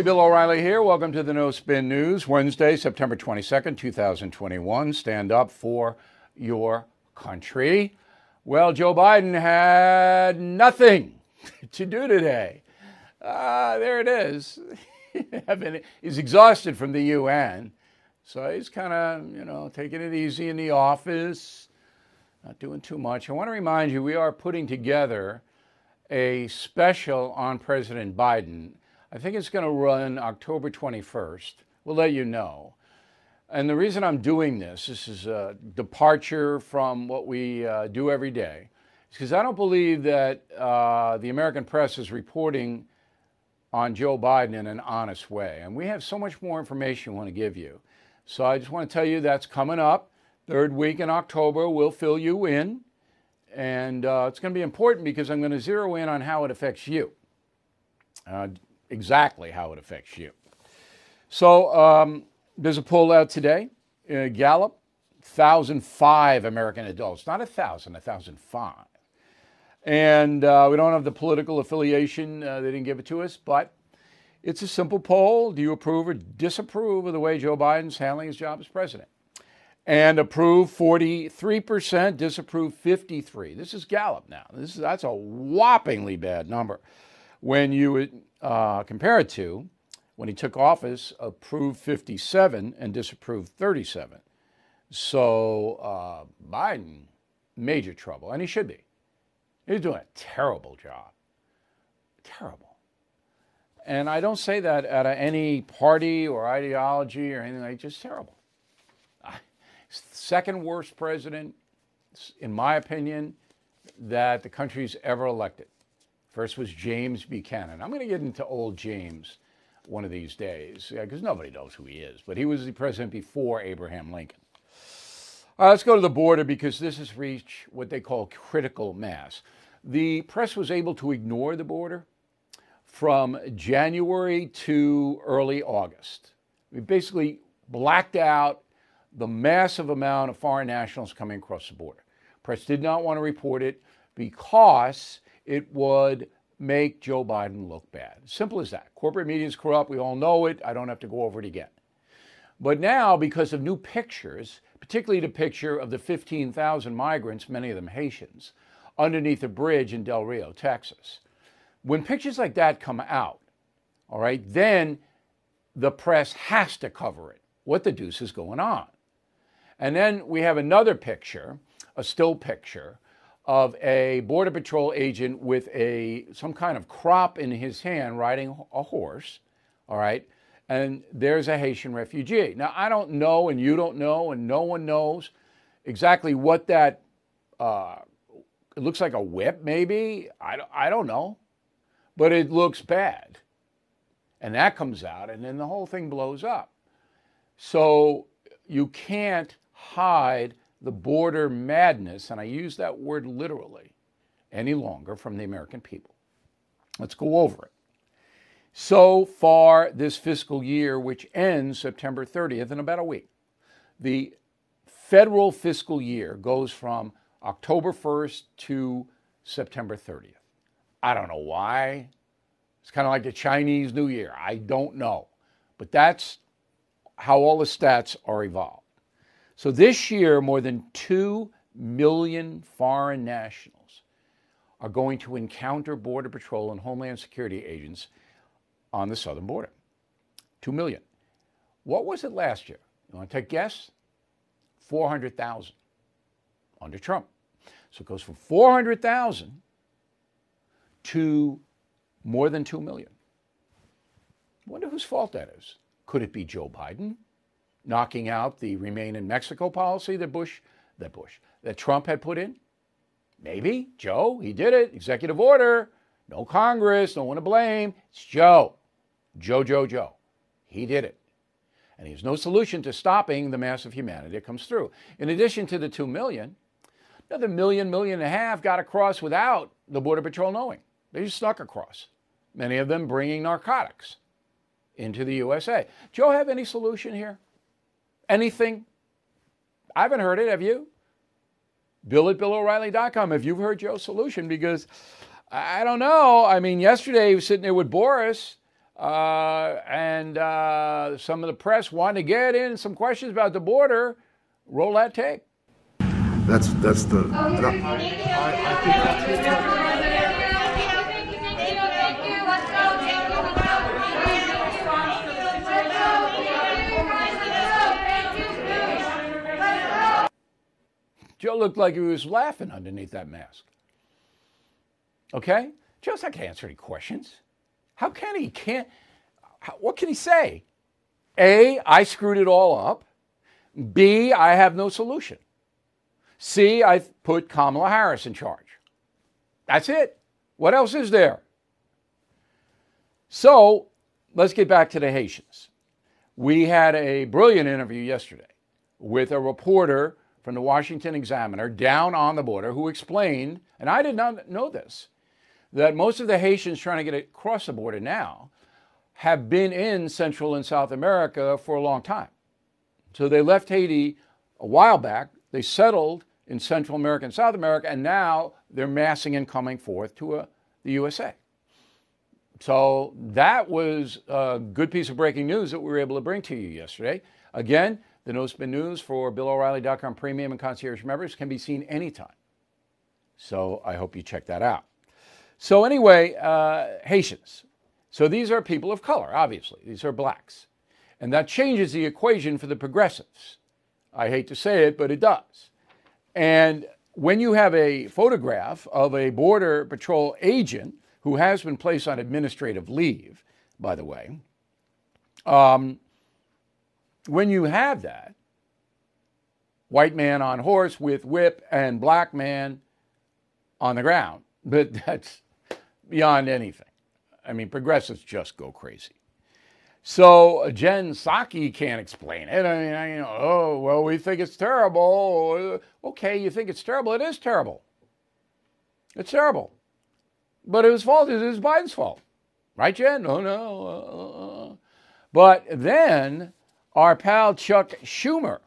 Hey, Bill O'Reilly here. Welcome to the No Spin News, Wednesday, September 22nd, 2021. Stand up for your country. Well, Joe Biden had nothing to do today. Uh, there it is. he's exhausted from the UN. So he's kind of, you know, taking it easy in the office, not doing too much. I want to remind you we are putting together a special on President Biden. I think it's going to run October 21st. We'll let you know. And the reason I'm doing this, this is a departure from what we uh, do every day, is because I don't believe that uh, the American press is reporting on Joe Biden in an honest way. And we have so much more information we want to give you. So I just want to tell you that's coming up. Third week in October, we'll fill you in. And uh, it's going to be important because I'm going to zero in on how it affects you, uh, exactly how it affects you. So um, there's a poll out today. Uh, Gallup, 1,005 American adults, not 1,000, 1,005. And uh, we don't have the political affiliation, uh, they didn't give it to us, but it's a simple poll. Do you approve or disapprove of the way Joe Biden's handling his job as president? and approve 43%, disapprove 53. This is Gallup now. This is that's a whoppingly bad number. When you uh, compare it to when he took office, approved 57 and disapproved 37. So uh, Biden, major trouble, and he should be. He's doing a terrible job. Terrible. And I don't say that out of any party or ideology or anything like just terrible second worst president, in my opinion, that the country's ever elected. First was James Buchanan. I'm going to get into old James one of these days because nobody knows who he is, but he was the president before Abraham Lincoln. All right, let's go to the border because this has reached what they call critical mass. The press was able to ignore the border from January to early August. We basically blacked out the massive amount of foreign nationals coming across the border. Press did not want to report it because it would make Joe Biden look bad. Simple as that. Corporate media is corrupt. We all know it. I don't have to go over it again. But now, because of new pictures, particularly the picture of the 15,000 migrants, many of them Haitians, underneath a bridge in Del Rio, Texas, when pictures like that come out, all right, then the press has to cover it. What the deuce is going on? And then we have another picture, a still picture of a border patrol agent with a some kind of crop in his hand riding a horse, all right? And there's a Haitian refugee. Now I don't know and you don't know and no one knows exactly what that uh, it looks like a whip maybe. I I don't know. But it looks bad. And that comes out and then the whole thing blows up. So you can't hide the border madness, and I use that word literally, any longer from the American people. Let's go over it. So far, this fiscal year, which ends September 30th in about a week, the federal fiscal year goes from October 1st to September 30th. I don't know why. It's kind of like the Chinese New Year. I don't know. But that's how all the stats are evolved. So this year, more than 2 million foreign nationals are going to encounter Border Patrol and Homeland Security agents on the southern border. 2 million. What was it last year? You want to take a guess? 400,000 under Trump. So it goes from 400,000 to more than 2 million. wonder whose fault that is. Could it be Joe Biden? Knocking out the remain in Mexico policy that Bush, that Bush, that Trump had put in? Maybe. Joe, he did it. Executive order. No Congress, no one to blame. It's Joe. Joe, Joe, Joe. He did it. And he has no solution to stopping the mass of humanity that comes through. In addition to the two million, another million, million and a half got across without the Border Patrol knowing. They just snuck across. Many of them bringing narcotics into the USA. Joe have any solution here? Anything? I haven't heard it. Have you? Bill at BillO'Reilly.com. If you've heard Joe's solution, because I don't know. I mean, yesterday he was sitting there with Boris uh, and uh, some of the press wanted to get in some questions about the border. Roll that tape. That's that's the. Oh, I, I think that's Joe looked like he was laughing underneath that mask. Okay? Joe's not going to answer any questions. How can he? Can't. How, what can he say? A, I screwed it all up. B, I have no solution. C, I put Kamala Harris in charge. That's it. What else is there? So let's get back to the Haitians. We had a brilliant interview yesterday with a reporter from the Washington Examiner down on the border who explained, and I did not know this, that most of the Haitians trying to get across the border now have been in Central and South America for a long time. So they left Haiti a while back, they settled in Central America and South America, and now they're massing and coming forth to uh, the USA. So that was a good piece of breaking news that we were able to bring to you yesterday. Again, the No Spin News for BillO'Reilly.com premium and concierge members can be seen anytime. So I hope you check that out. So, anyway, uh, Haitians. So these are people of color, obviously. These are blacks. And that changes the equation for the progressives. I hate to say it, but it does. And when you have a photograph of a Border Patrol agent who has been placed on administrative leave, by the way, um, when you have that, white man on horse with whip and black man on the ground, but that's beyond anything. I mean, progressives just go crazy. So Jen Psaki can't explain it. I mean, I, you know, oh well, we think it's terrible. Okay, you think it's terrible. It is terrible. It's terrible. But it was fault. It was Biden's fault, right, Jen? No, no. Uh, uh, uh. But then our pal Chuck Schumer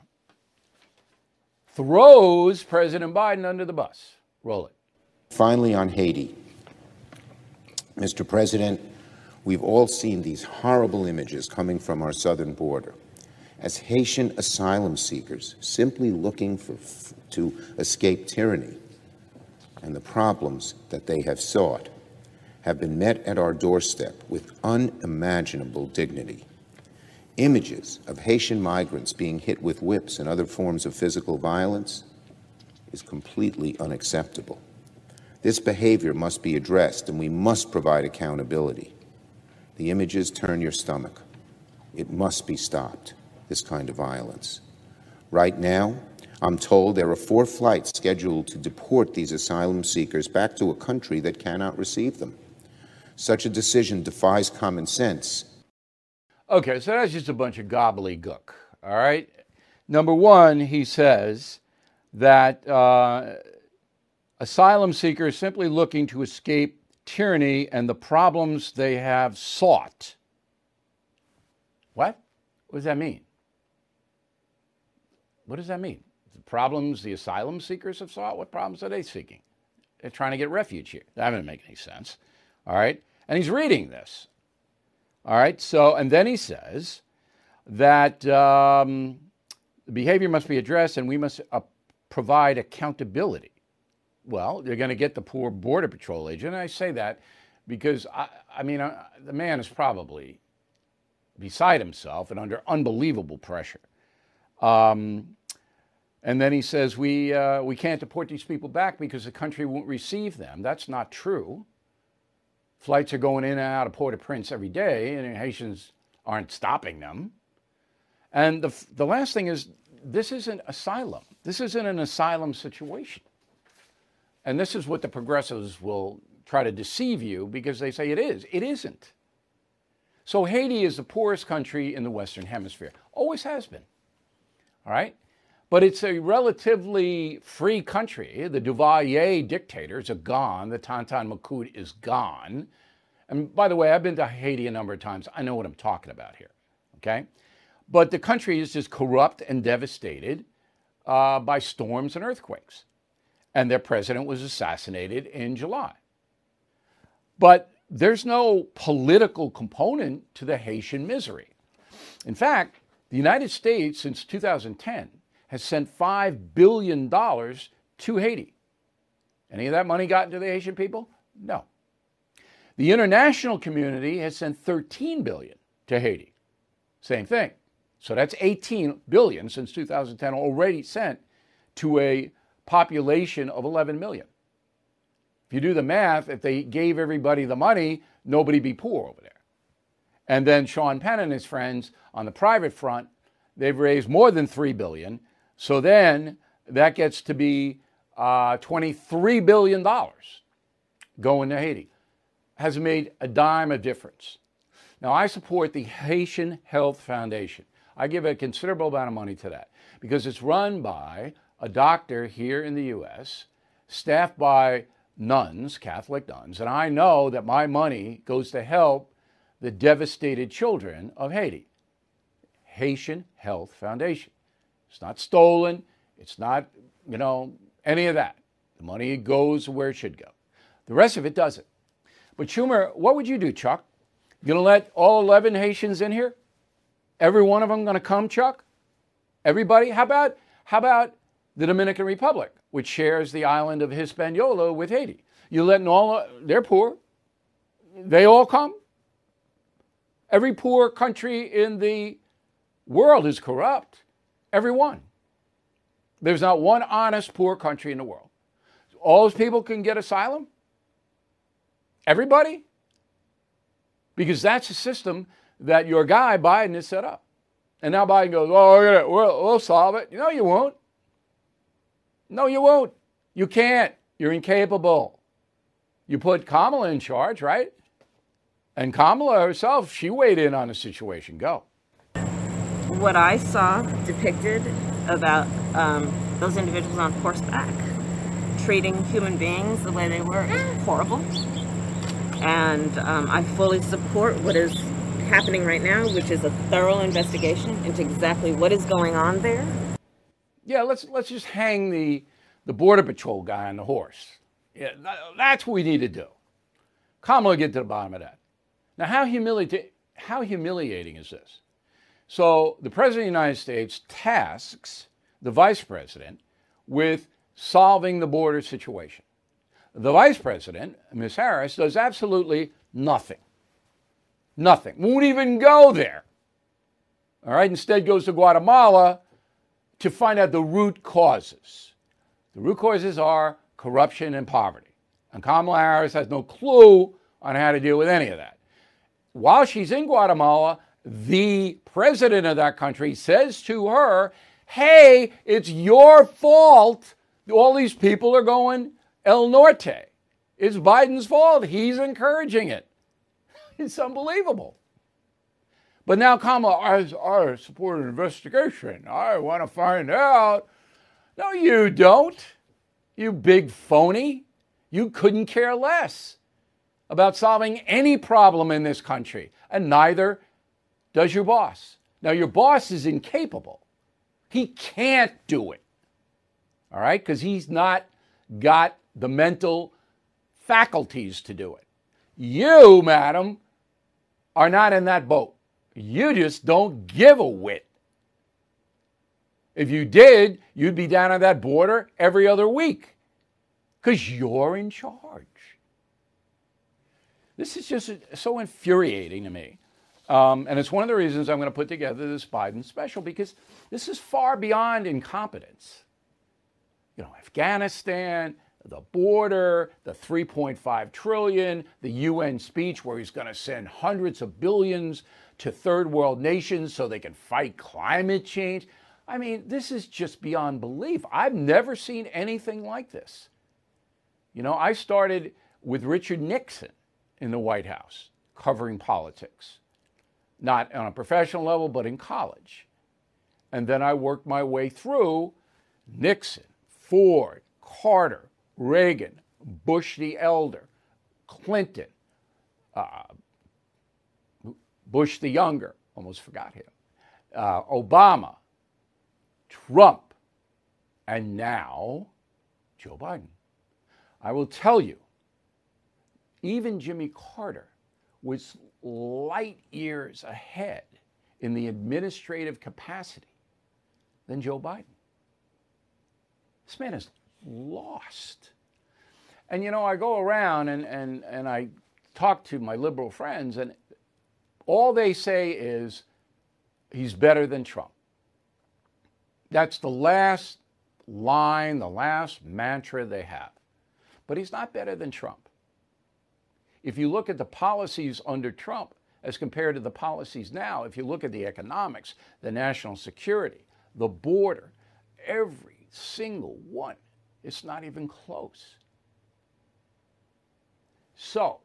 throws President Biden under the bus. Roll it. Finally, on Haiti. Mr. President, we've all seen these horrible images coming from our southern border. As Haitian asylum seekers simply looking for, to escape tyranny and the problems that they have sought have been met at our doorstep with unimaginable dignity. Images of Haitian migrants being hit with whips and other forms of physical violence is completely unacceptable. This behavior must be addressed, and we must provide accountability. The images turn your stomach. It must be stopped, this kind of violence. Right now, I'm told there are four flights scheduled to deport these asylum seekers back to a country that cannot receive them. Such a decision defies common sense Okay, so that's just a bunch of gobbledygook. All right. Number one, he says that uh, asylum seekers simply looking to escape tyranny and the problems they have sought. What? What does that mean? What does that mean? The problems the asylum seekers have sought? What problems are they seeking? They're trying to get refuge here. That doesn't make any sense. All right. And he's reading this. All right. So, and then he says that um, the behavior must be addressed and we must uh, provide accountability. Well, you're going to get the poor Border Patrol agent. And I say that because, I, I mean, uh, the man is probably beside himself and under unbelievable pressure. Um, and then he says, we, uh, we can't deport these people back because the country won't receive them. That's not true. Flights are going in and out of Port-au-Prince every day, and Haitians aren't stopping them. And the, the last thing is, this isn't asylum. This isn't an asylum situation. And this is what the progressives will try to deceive you because they say it is. It isn't. So Haiti is the poorest country in the Western Hemisphere. Always has been. All right? But it's a relatively free country. The Duvalier dictators are gone. The Tonton Macoute is gone. And by the way, I've been to Haiti a number of times. I know what I'm talking about here. Okay? But the country is just corrupt and devastated uh, by storms and earthquakes. And their president was assassinated in July. But there's no political component to the Haitian misery. In fact, the United States since 2010 has sent $5 billion to Haiti. Any of that money gotten to the Haitian people? No. The international community has sent 13 billion to Haiti. Same thing. So that's 18 billion since 2010 already sent to a population of 11 million. If you do the math, if they gave everybody the money, nobody'd be poor over there. And then Sean Penn and his friends on the private front, they've raised more than 3 billion. So then that gets to be uh, $23 billion going to Haiti. Has made a dime of difference. Now, I support the Haitian Health Foundation. I give a considerable amount of money to that because it's run by a doctor here in the U.S., staffed by nuns, Catholic nuns, and I know that my money goes to help the devastated children of Haiti. Haitian Health Foundation. It's not stolen. It's not, you know, any of that. The money goes where it should go. The rest of it doesn't. But Schumer, what would you do, Chuck? You gonna let all 11 Haitians in here? Every one of them gonna come, Chuck? Everybody? How about how about the Dominican Republic, which shares the island of Hispaniola with Haiti? You letting all they're poor. They all come. Every poor country in the world is corrupt. Every one. There's not one honest poor country in the world. All those people can get asylum? Everybody? Because that's the system that your guy Biden has set up. And now Biden goes, oh, we'll, we'll solve it. No, you won't. No, you won't. You can't. You're incapable. You put Kamala in charge, right? And Kamala herself, she weighed in on the situation. Go. What I saw depicted about um, those individuals on horseback treating human beings the way they were is horrible. And um, I fully support what is happening right now, which is a thorough investigation into exactly what is going on there. Yeah, let's let's just hang the the border patrol guy on the horse. Yeah, that, that's what we need to do. Kamala get to the bottom of that. Now, how humiliating how humiliating is this? So the president of the United States tasks the vice president with solving the border situation. The vice president, Ms. Harris, does absolutely nothing. Nothing. Won't even go there. All right, instead goes to Guatemala to find out the root causes. The root causes are corruption and poverty. And Kamala Harris has no clue on how to deal with any of that. While she's in Guatemala, the president of that country says to her, Hey, it's your fault. All these people are going El Norte. It's Biden's fault. He's encouraging it. It's unbelievable. But now Kamala, I, I support an investigation. I want to find out. No, you don't. You big phony. You couldn't care less about solving any problem in this country, and neither does your boss. Now, your boss is incapable. He can't do it. All right? Because he's not got the mental faculties to do it. You, madam, are not in that boat. You just don't give a whit. If you did, you'd be down on that border every other week because you're in charge. This is just so infuriating to me. Um, and it's one of the reasons I'm going to put together this Biden special because this is far beyond incompetence. You know, Afghanistan, the border, the 3.5 trillion, the UN speech where he's going to send hundreds of billions to third world nations so they can fight climate change. I mean, this is just beyond belief. I've never seen anything like this. You know, I started with Richard Nixon in the White House covering politics, not on a professional level, but in college. And then I worked my way through Nixon, Ford, Carter, Reagan, Bush the Elder, Clinton, uh, Bush the Younger, almost forgot him, uh, Obama, Trump, and now Joe Biden. I will tell you, even Jimmy Carter was light years ahead in the administrative capacity than Joe Biden. This man is lost. And you know, I go around and, and, and I talk to my liberal friends, and all they say is he's better than Trump. That's the last line, the last mantra they have. But he's not better than Trump. If you look at the policies under Trump as compared to the policies now, if you look at the economics, the national security, the border, every single one, it's not even close. So,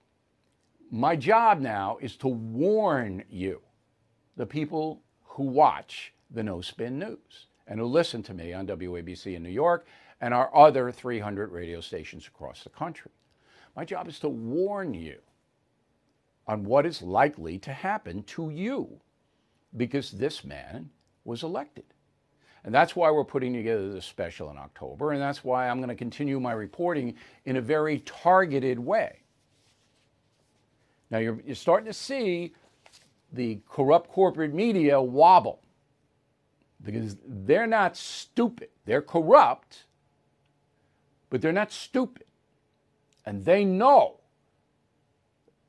my job now is to warn you, the people who watch the No Spin News and who listen to me on WABC in New York and our other 300 radio stations across the country. My job is to warn you on what is likely to happen to you because this man was elected. And that's why we're putting together this special in October, and that's why I'm going to continue my reporting in a very targeted way. Now, you're, you're starting to see the corrupt corporate media wobble because they're not stupid. They're corrupt, but they're not stupid. And they know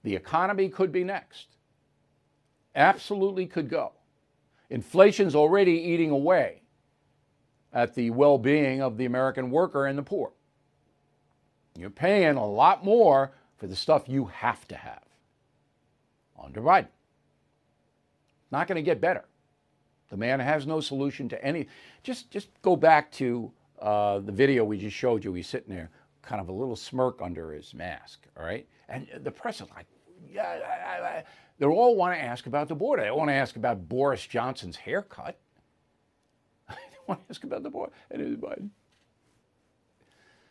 the economy could be next. Absolutely could go. Inflation's already eating away at the well being of the American worker and the poor. You're paying a lot more for the stuff you have to have under Biden. Not going to get better. The man has no solution to any. Just, just go back to uh, the video we just showed you. He's sitting there, kind of a little smirk under his mask. All right, and the press is like, yeah, I, I, they all want to ask about the border. They want to ask about Boris Johnson's haircut. they want to ask about the border. And it was Biden.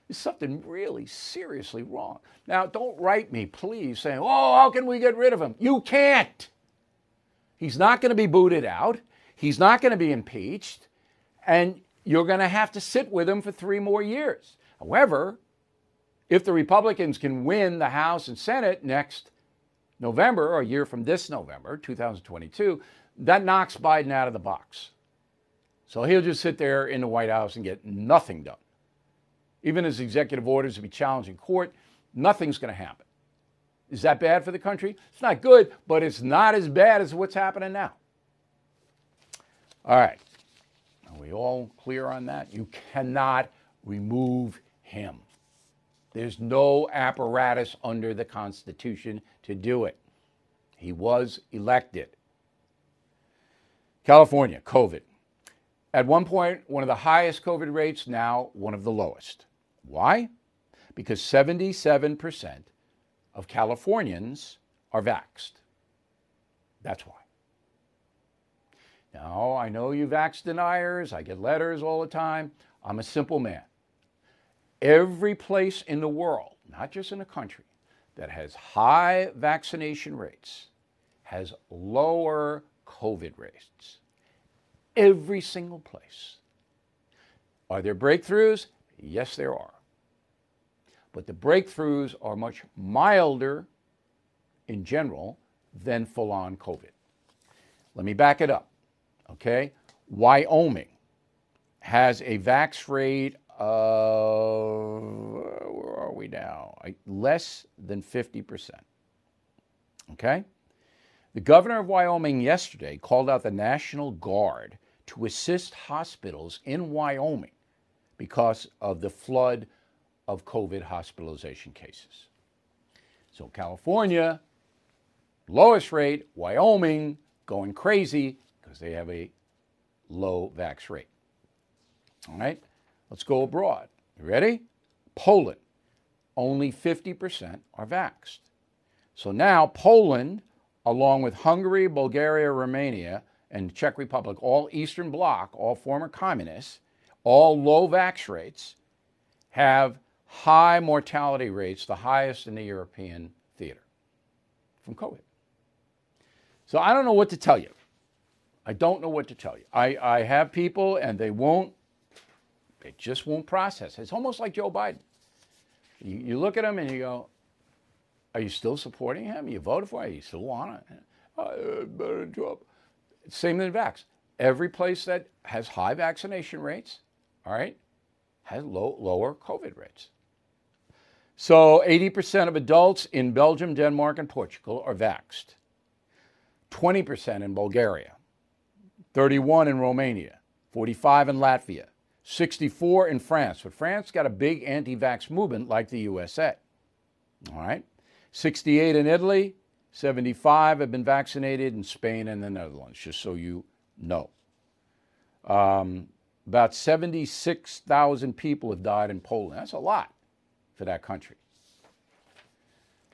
There's something really seriously wrong. Now, don't write me, please, saying, oh, how can we get rid of him? You can't. He's not going to be booted out. He's not going to be impeached. And you're going to have to sit with him for three more years. However, if the Republicans can win the House and Senate next November, or a year from this November, 2022, that knocks Biden out of the box. So he'll just sit there in the White House and get nothing done. Even his executive orders will be challenged in court, nothing's going to happen. Is that bad for the country? It's not good, but it's not as bad as what's happening now. All right. Are we all clear on that? You cannot remove him. There's no apparatus under the Constitution to do it. He was elected. California, COVID. At one point, one of the highest COVID rates, now one of the lowest. Why? Because 77% of Californians are vaxxed. That's why. Now, I know you vax deniers, I get letters all the time. I'm a simple man. Every place in the world, not just in a country, that has high vaccination rates has lower COVID rates. Every single place. Are there breakthroughs? Yes, there are. But the breakthroughs are much milder in general than full on COVID. Let me back it up. Okay? Wyoming has a vax rate of, where are we now? Less than 50%. Okay? The governor of Wyoming yesterday called out the National Guard to assist hospitals in Wyoming because of the flood of COVID hospitalization cases. So, California, lowest rate, Wyoming, going crazy because they have a low vax rate. All right, let's go abroad. You ready? Poland, only 50% are vaxxed. So now Poland, along with Hungary, Bulgaria, Romania, and Czech Republic, all Eastern Bloc, all former communists, all low vax rates, have high mortality rates, the highest in the European theater from COVID. So I don't know what to tell you. I don't know what to tell you. I, I have people and they won't, they just won't process. It's almost like Joe Biden. You, you look at him and you go, Are you still supporting him? You voted for him? You still want it? Uh, better Trump. Same in vax. Every place that has high vaccination rates, all right, has low, lower COVID rates. So 80% of adults in Belgium, Denmark, and Portugal are vaxxed. 20% in Bulgaria, 31 in Romania, 45 in Latvia, 64 in France. But France got a big anti-vax movement like the USA. All right. 68 in Italy, 75 have been vaccinated in Spain and the Netherlands, just so you know. Um, about 76,000 people have died in Poland. That's a lot for that country.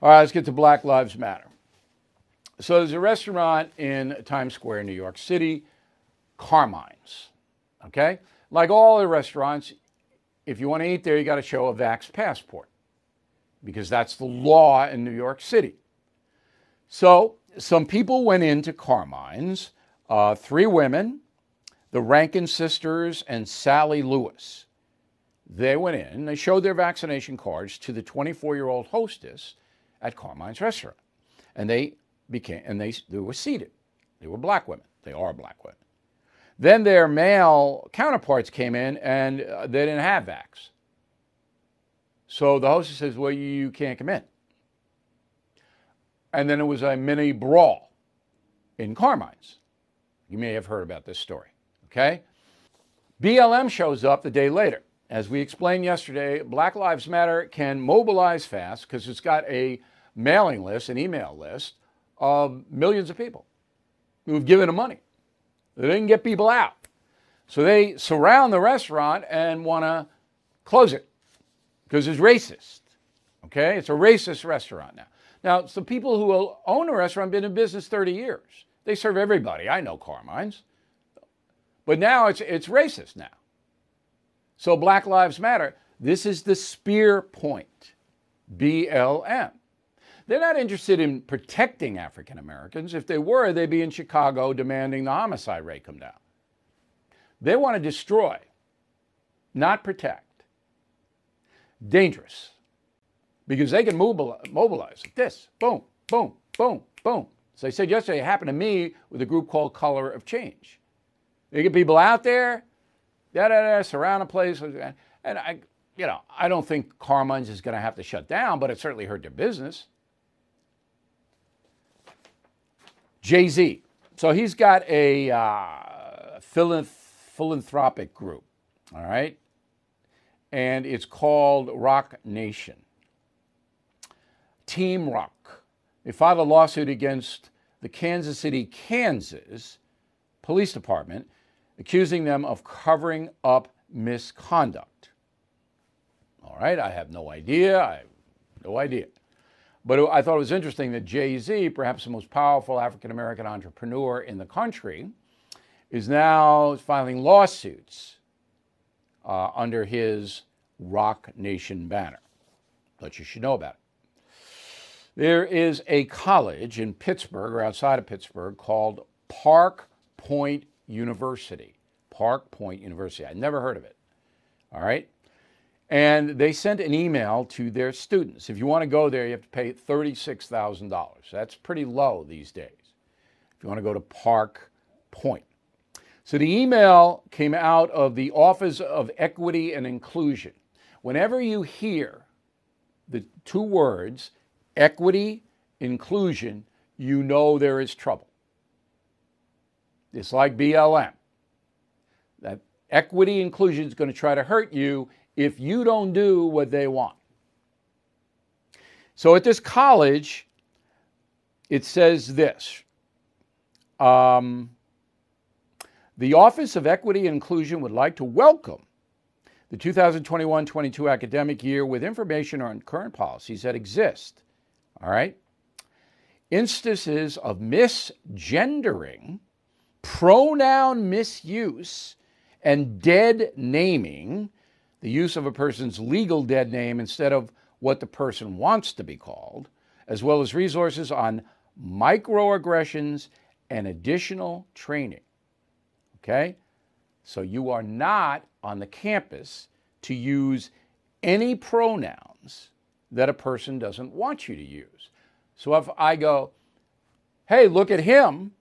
All right, let's get to Black Lives Matter. So there's a restaurant in Times Square, New York City, Carmine's. Okay? Like all the restaurants, if you want to eat there, you got to show a Vax passport because that's the law in New York City. So some people went into Carmine's, uh, three women, the Rankin sisters, and Sally Lewis. They went in, they showed their vaccination cards to the 24 year old hostess at Carmine's restaurant. And they became, and they, they were seated. They were black women. They are black women. Then their male counterparts came in and uh, they didn't have vax. So the hostess says, Well, you can't come in. And then it was a mini brawl in Carmine's. You may have heard about this story. Okay? BLM shows up the day later. As we explained yesterday, Black Lives Matter can mobilize fast because it's got a mailing list, an email list of millions of people who've given them money. They didn't get people out. So they surround the restaurant and want to close it because it's racist. Okay? It's a racist restaurant now. Now, the people who own a restaurant have been in business 30 years. They serve everybody. I know Carmine's. But now it's, it's racist now. So Black Lives Matter, this is the spear point. BLM. They're not interested in protecting African Americans. If they were, they'd be in Chicago demanding the homicide rate come down. They want to destroy, not protect. Dangerous because they can mobilize like this boom, boom, boom, boom. So I said yesterday, it happened to me with a group called Color of Change. They get people out there, da da da, surround a place, and I, you know, I don't think Carmine's is going to have to shut down, but it certainly hurt their business. Jay Z. So he's got a uh, philanthropic group, all right, and it's called Roc Nation. Team Roc. They filed a lawsuit against the Kansas City, Kansas Police Department, accusing them of covering up misconduct. All right, I have no idea. I have no idea. But I thought it was interesting that Jay Z, perhaps the most powerful African American entrepreneur in the country, is now filing lawsuits uh, under his Roc Nation banner. But you should know about it. There is a college in Pittsburgh or outside of Pittsburgh called Park Point University. Park Point University. I never heard of it. All right. And they sent an email to their students. If you want to go there, you have to pay $36,000. That's pretty low these days. If you want to go to Park Point. So the email came out of the Office of Equity and Inclusion. Whenever you hear the two words equity, inclusion, you know there is trouble. It's like BLM. That equity inclusion is going to try to hurt you if you don't do what they want. So at this college, it says this um, The Office of Equity and Inclusion would like to welcome the 2021 22 academic year with information on current policies that exist all right? Instances of misgendering, pronoun misuse, and dead naming, the use of a person's legal dead name instead of what the person wants to be called, as well as resources on microaggressions and additional training. Okay? So you are not on the campus to use any pronouns that a person doesn't want you to use. So if I go, hey, look at him,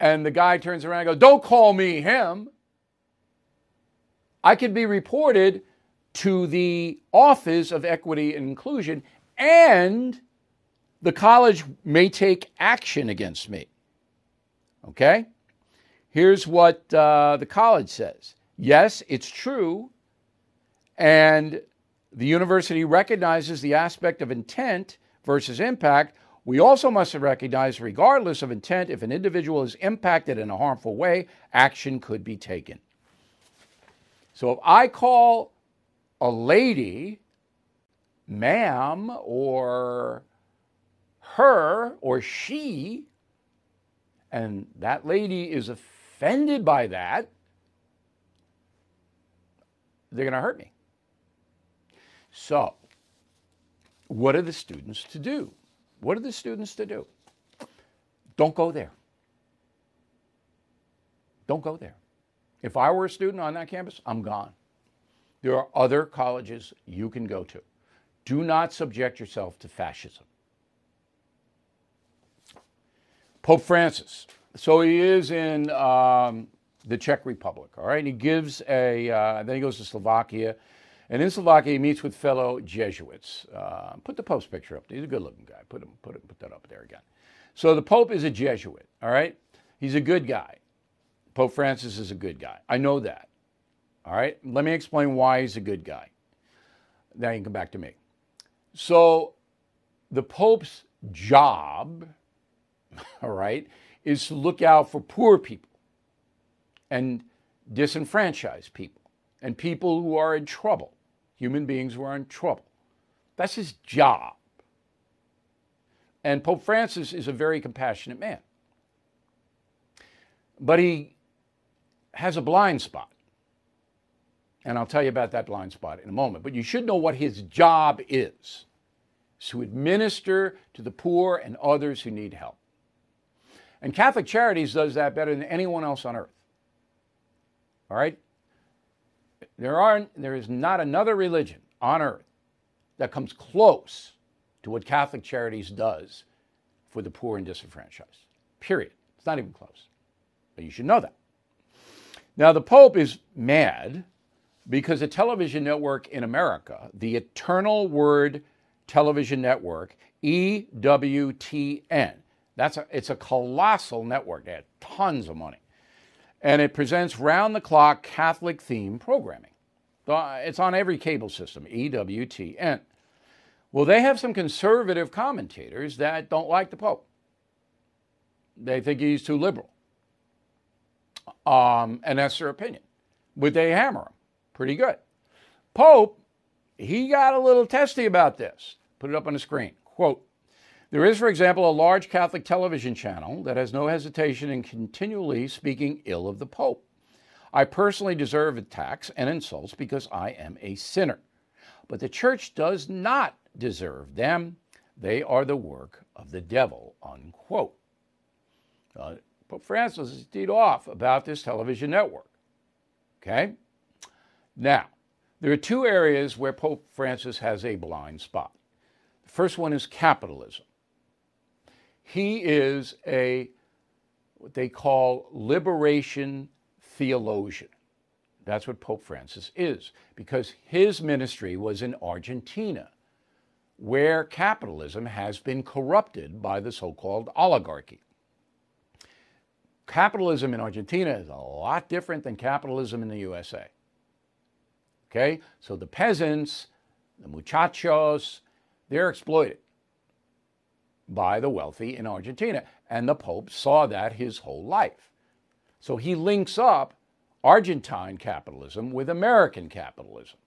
and the guy turns around and goes, don't call me him, I could be reported to the Office of Equity and Inclusion, and the college may take action against me. Okay? Here's what uh, the college says Yes, it's true, and the university recognizes the aspect of intent versus impact. We also must recognize, regardless of intent, if an individual is impacted in a harmful way, action could be taken. So if I call a lady ma'am or her or she, and that lady is offended by that, they're going to hurt me. So, what are the students to do? What are the students to do? Don't go there. Don't go there. If I were a student on that campus, I'm gone. There are other colleges you can go to. Do not subject yourself to fascism. Pope Francis. So he is in um, the Czech Republic, all right? He gives a, uh, then he goes to Slovakia. And in Slovakia, he meets with fellow Jesuits. Uh, put the Pope's picture up. He's a good looking guy. Put, him, put, him, put that up there again. So the Pope is a Jesuit, all right? He's a good guy. Pope Francis is a good guy. I know that. All right? Let me explain why he's a good guy. Now you can come back to me. So the Pope's job, all right, is to look out for poor people and disenfranchised people and people who are in trouble, human beings who are in trouble. That's his job. And Pope Francis is a very compassionate man. But he has a blind spot. And I'll tell you about that blind spot in a moment. But you should know what his job is to administer to the poor and others who need help. And Catholic Charities does that better than anyone else on earth. All right? There, are, there is not another religion on earth that comes close to what Catholic Charities does for the poor and disenfranchised. Period. It's not even close. But you should know that. Now, the Pope is mad because a television network in America, the Eternal Word Television Network, EWTN, that's a, it's a colossal network. They have tons of money. And it presents round the clock Catholic theme programming. It's on every cable system, EWTN. Well, they have some conservative commentators that don't like the Pope. They think he's too liberal. Um, and that's their opinion. Would they hammer him pretty good. Pope, he got a little testy about this. Put it up on the screen. Quote There is, for example, a large Catholic television channel that has no hesitation in continually speaking ill of the Pope. I personally deserve attacks and insults because I am a sinner. But the church does not deserve them. They are the work of the devil, unquote. Uh, Pope Francis is teed off about this television network. Okay? Now, there are two areas where Pope Francis has a blind spot. The first one is capitalism. He is a what they call liberation theologian. That's what Pope Francis is, because his ministry was in Argentina, where capitalism has been corrupted by the so called oligarchy capitalism in Argentina is a lot different than capitalism in the USA. Okay? So the peasants, the muchachos, they're exploited by the wealthy in Argentina. And the Pope saw that his whole life. So he links up Argentine capitalism with American capitalism.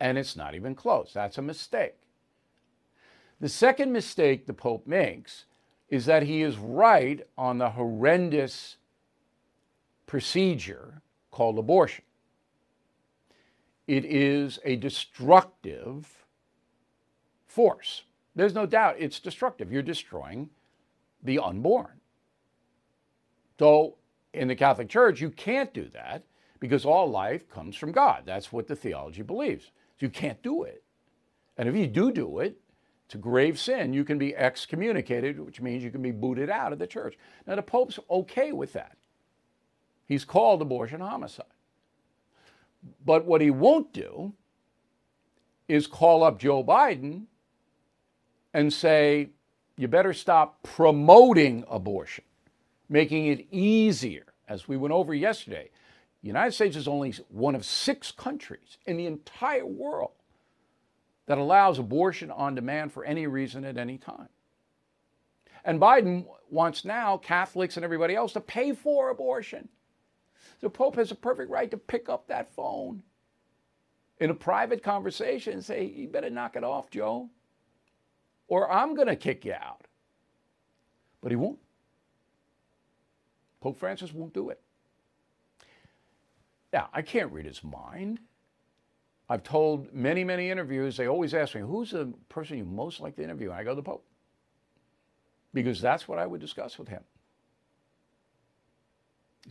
And it's not even close. That's a mistake. The second mistake the Pope makes is that he is right on the horrendous procedure called abortion. It is a destructive force. There's no doubt it's destructive. You're destroying the unborn. So, in the Catholic Church, you can't do that because all life comes from God. That's what the theology believes. So you can't do it. And if you do do it, a grave sin. You can be excommunicated, which means you can be booted out of the church. Now, the Pope's okay with that. He's called abortion homicide. But what he won't do is call up Joe Biden and say, you better stop promoting abortion, making it easier. As we went over yesterday, the United States is only one of six countries in the entire world that allows abortion on demand for any reason at any time. And Biden wants now Catholics and everybody else to pay for abortion. The Pope has a perfect right to pick up that phone in a private conversation and say, You better knock it off, Joe, or I'm going to kick you out. But he won't. Pope Francis won't do it. Now, I can't read his mind. I've told many, many interviews, they always ask me, Who's the person you most like to interview? And I go, The Pope. Because that's what I would discuss with him.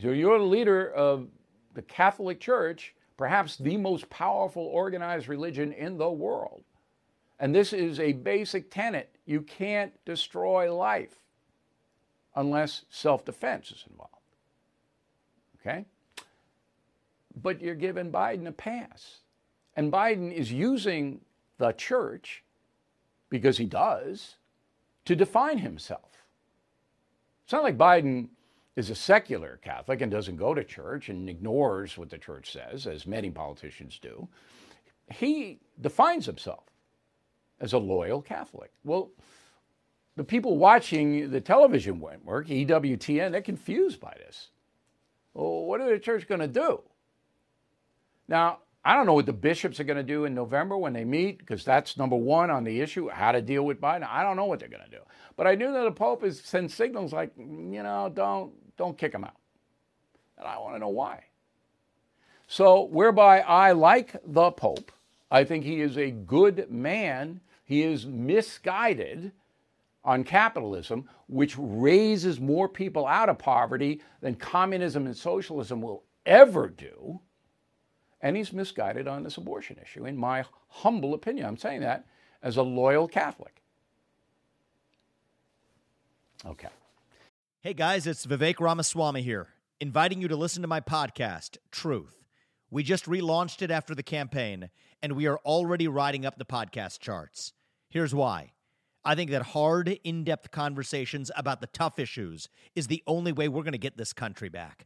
So you're the leader of the Catholic Church, perhaps the most powerful organized religion in the world. And this is a basic tenet. You can't destroy life unless self defense is involved. Okay? But you're giving Biden a pass. And Biden is using the church, because he does, to define himself. It's not like Biden is a secular Catholic and doesn't go to church and ignores what the church says, as many politicians do. He defines himself as a loyal Catholic. Well, the people watching the television network, EWTN, they're confused by this. Well, what are the church going to do? Now, I don't know what the bishops are going to do in November when they meet, because that's number one on the issue how to deal with Biden. I don't know what they're going to do. But I knew that the Pope is send signals like, mm, you know, don't don't kick him out. And I want to know why. So, whereby I like the Pope, I think he is a good man. He is misguided on capitalism, which raises more people out of poverty than communism and socialism will ever do. And he's misguided on this abortion issue, in my humble opinion. I'm saying that as a loyal Catholic. Okay. Hey guys, it's Vivek Ramaswamy here, inviting you to listen to my podcast, Truth. We just relaunched it after the campaign, and we are already riding up the podcast charts. Here's why. I think that hard, in depth conversations about the tough issues is the only way we're going to get this country back.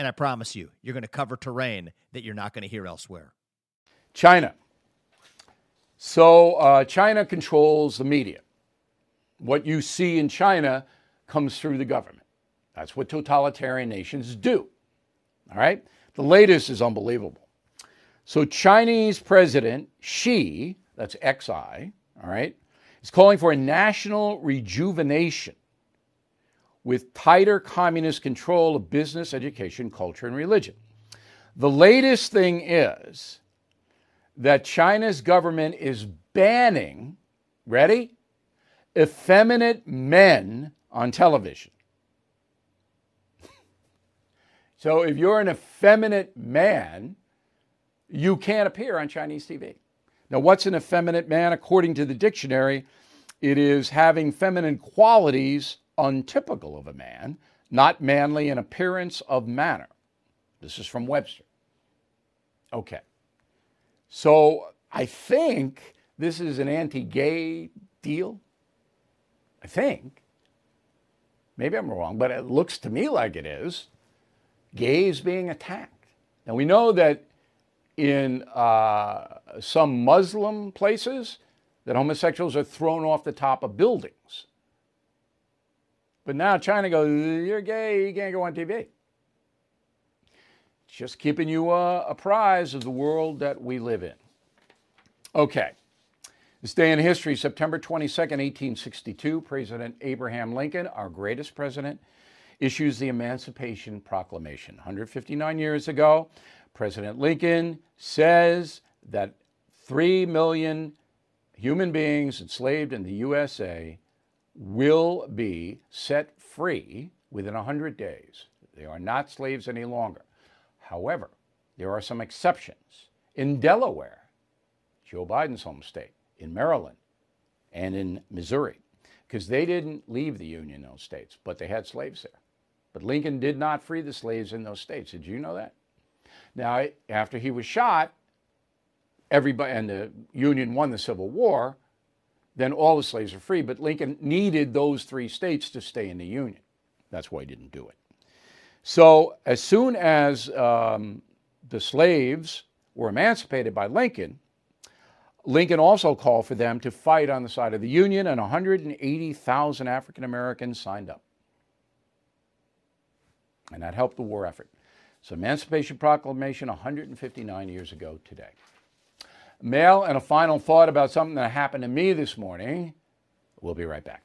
And I promise you, you're going to cover terrain that you're not going to hear elsewhere. China. So, uh, China controls the media. What you see in China comes through the government. That's what totalitarian nations do. All right? The latest is unbelievable. So, Chinese President Xi, that's XI, all right, is calling for a national rejuvenation with tighter communist control of business, education, culture, and religion. The latest thing is that China's government is banning, ready? Effeminate men on television. So if you're an effeminate man, you can't appear on Chinese TV. Now, what's an effeminate man? According to the dictionary, it is having feminine qualities untypical of a man, not manly in appearance of manner. This is from Webster. Okay. So I think this is an anti gay deal. I think. Maybe I'm wrong, but it looks to me like it is gays being attacked. Now we know that in uh, some Muslim places that homosexuals are thrown off the top of buildings. But now China goes, you're gay, you can't go on TV. Just keeping you uh, apprised of the world that we live in. Okay, This day in history, September 22nd, 1862, President Abraham Lincoln, our greatest president, issues the Emancipation Proclamation. 159 years ago, President Lincoln says that 3 million human beings enslaved in the USA will be set free within 100 days. They are not slaves any longer. However, there are some exceptions. In Delaware, Joe Biden's home state, in Maryland, and in Missouri, because they didn't leave the Union, those states, but they had slaves there. But Lincoln did not free the slaves in those states. Did you know that? Now, after he was shot, everybody and the Union won the Civil War, then all the slaves are free. But Lincoln needed those three states to stay in the Union. That's why he didn't do it. So as soon as um, the slaves were emancipated by Lincoln, Lincoln also called for them to fight on the side of the Union, and 180,000 African Americans signed up. And that helped the war effort. So, Emancipation Proclamation 159 years ago today. Mail and a final thought about something that happened to me this morning. We'll be right back.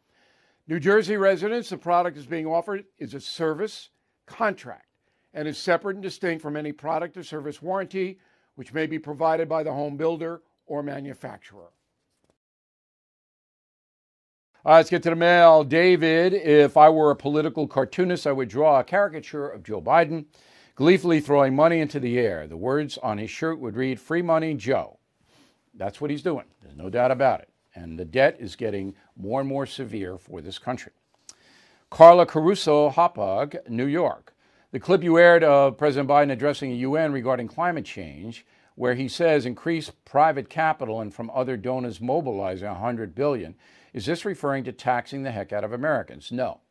New Jersey residents, the product is being offered is a service contract and is separate and distinct from any product or service warranty which may be provided by the home builder or manufacturer. All right, let's get to the mail. David, if I were a political cartoonist, I would draw a caricature of Joe Biden gleefully throwing money into the air. The words on his shirt would read, Free Money Joe. That's what he's doing. There's no doubt about it and the debt is getting more and more severe for this country. Carla Caruso Hauppauge, New York. The clip you aired of President Biden addressing the UN regarding climate change, where he says increase private capital and from other donors mobilizing 100 billion, is this referring to taxing the heck out of Americans? No.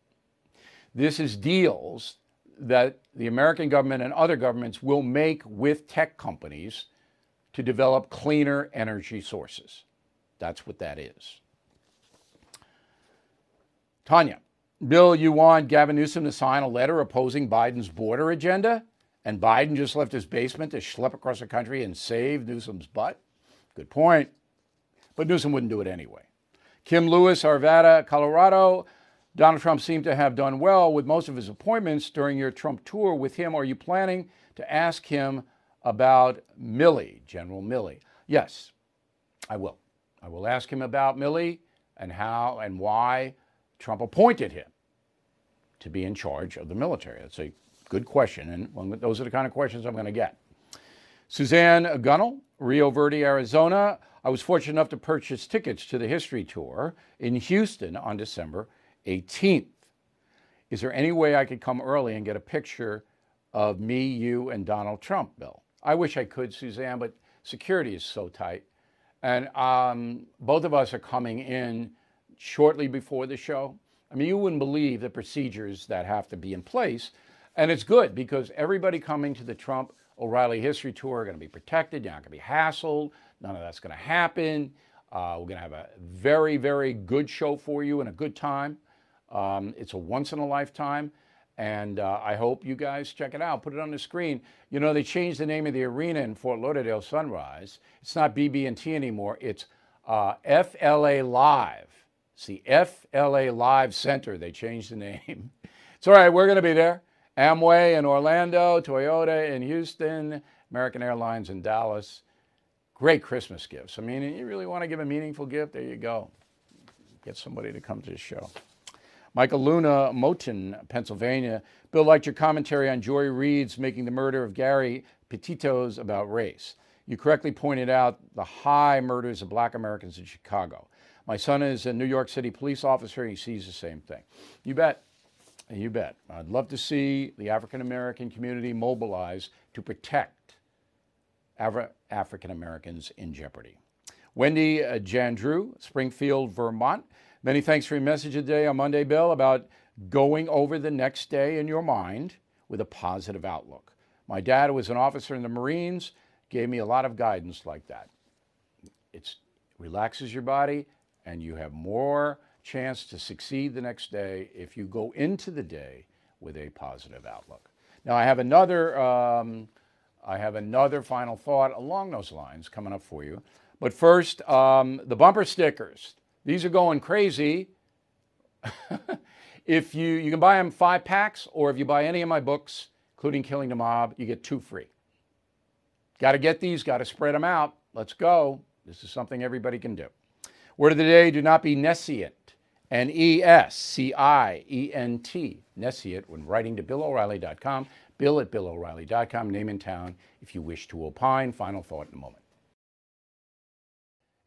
This is deals that the American government and other governments will make with tech companies to develop cleaner energy sources. That's what that is. Tanya, Bill, you want Gavin Newsom to sign a letter opposing Biden's border agenda? And Biden just left his basement to schlep across the country and save Newsom's butt? Good point. But Newsom wouldn't do it anyway. Kim Lewis, Arvada, Colorado. Donald Trump seemed to have done well with most of his appointments during your Trump tour with him. Are you planning to ask him about Milley, General Milley? Yes, I will. I will ask him about Milley and how and why Trump appointed him to be in charge of the military. That's a good question, and those are the kind of questions I'm going to get. Suzanne Gunnell, Rio Verde, Arizona. I was fortunate enough to purchase tickets to the history tour in Houston on December 18th. Is there any way I could come early and get a picture of me, you, and Donald Trump, Bill? I wish I could, Suzanne, but security is so tight. And um, both of us are coming in shortly before the show. I mean, you wouldn't believe the procedures that have to be in place. And it's good because everybody coming to the Trump O'Reilly History Tour are going to be protected. You're not going to be hassled. None of that's going to happen. Uh, we're going to have a very, very good show for you and a good time. Um, it's a once in a lifetime. And uh, I hope you guys check it out. Put it on the screen. You know, they changed the name of the arena in Fort Lauderdale Sunrise. It's not BB&T anymore. It's uh, FLA Live. It's the FLA Live Center. They changed the name. It's all right. We're going to be there. Amway in Orlando, Toyota in Houston, American Airlines in Dallas. Great Christmas gifts. I mean, you really want to give a meaningful gift? There you go. Get somebody to come to the show. Michael Luna, Mohnton, Pennsylvania. Bill liked your commentary on Joy Reid's making the murder of Gabby Petito's about race. You correctly pointed out the high murders of black Americans in Chicago. My son is a New York City police officer. He sees the same thing. You bet. You bet. I'd love to see the African American community mobilize to protect African Americans in jeopardy. Wendy uh, Jandrew, Springfield, Vermont. Many thanks for your message today on Monday, Bill, about going over the next day in your mind with a positive outlook. My dad who was an officer in the Marines, gave me a lot of guidance like that. It relaxes your body, and you have more chance to succeed the next day if you go into the day with a positive outlook. Now, I have another, um, I have another final thought along those lines coming up for you. But first, um, the bumper stickers. These are going crazy. if you you can buy them five packs, or if you buy any of my books, including Killing the Mob, you get two free. Got to get these. Got to spread them out. Let's go. This is something everybody can do. Word of the day: Do not be nescient. N E S C I E N T. Nescient when writing to BillO'Reilly.com. Bill at BillO'Reilly.com. Name in town if you wish to opine. Final thought in a moment.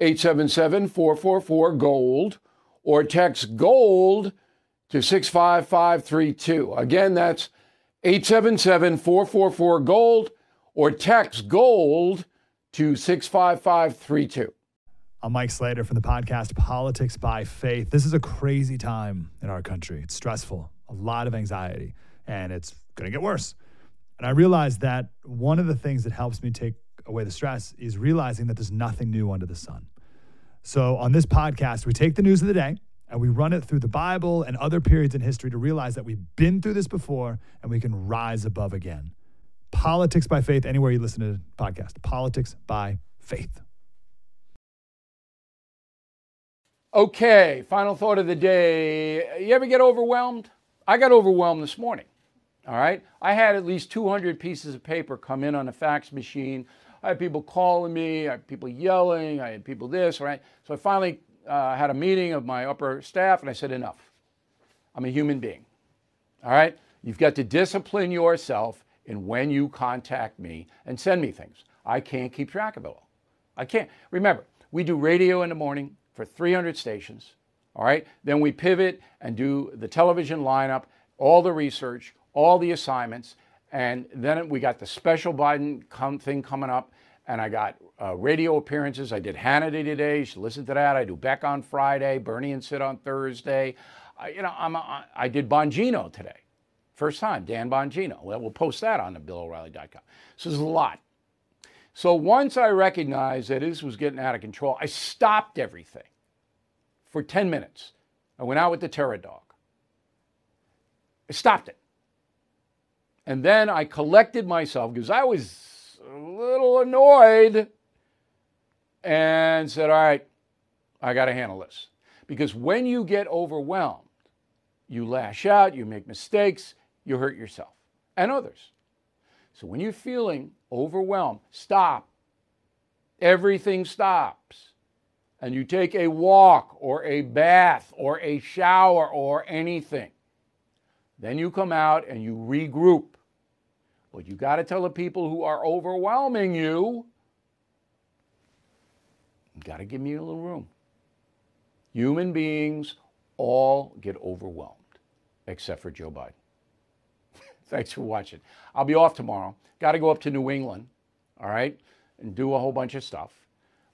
877 444 GOLD, or text GOLD to 65532. Again, that's 877 444 GOLD, or text GOLD to 65532. I'm Mike Slater from the podcast Politics by Faith. This is a crazy time in our country. It's stressful, a lot of anxiety, and it's going to get worse. And I realized that one of the things that helps me take away the stress is realizing that there's nothing new under the sun. So on this podcast, we take the news of the day and we run it through the Bible and other periods in history to realize that we've been through this before and we can rise above again. Politics by faith, anywhere you listen to the podcast. Politics by faith. Okay, final thought of the day. You ever get overwhelmed? I got overwhelmed this morning. All right. I had at least 200 pieces of paper come in on a fax machine. I had people calling me, I had people yelling, I had people this, right? So I finally uh, had a meeting of my upper staff and I said, enough. I'm a human being. All right. You've got to discipline yourself in when you contact me and send me things. I can't keep track of it all. I can't. Remember, we do radio in the morning for 300 stations. All right. Then we pivot and do the television lineup, all the research, all the assignments. And then we got the special Biden come, thing coming up, and I got uh, radio appearances. I did Hannity today. You should listen to that. I do Beck on Friday, Bernie and Sid on Thursday. I, you know, I'm a, I did Bongino today. First time, Dan Bongino. Well, we'll post that on the BillO'Reilly.com. So there's a lot. So once I recognized that this was getting out of control, I stopped everything for 10 minutes. I went out with the terror dog. I stopped it. And then I collected myself because I was a little annoyed and said, All right, I got to handle this. Because when you get overwhelmed, you lash out, you make mistakes, you hurt yourself and others. So when you're feeling overwhelmed, stop. Everything stops. And you take a walk or a bath or a shower or anything. Then you come out and you regroup. But you got to tell the people who are overwhelming you, you got to give me a little room. Human beings all get overwhelmed, except for Joe Biden. Thanks for watching. I'll be off tomorrow. Got to go up to New England, all right, and do a whole bunch of stuff.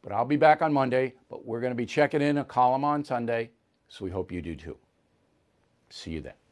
But I'll be back on Monday. But we're going to be checking in a column on Sunday, so we hope you do too. See you then.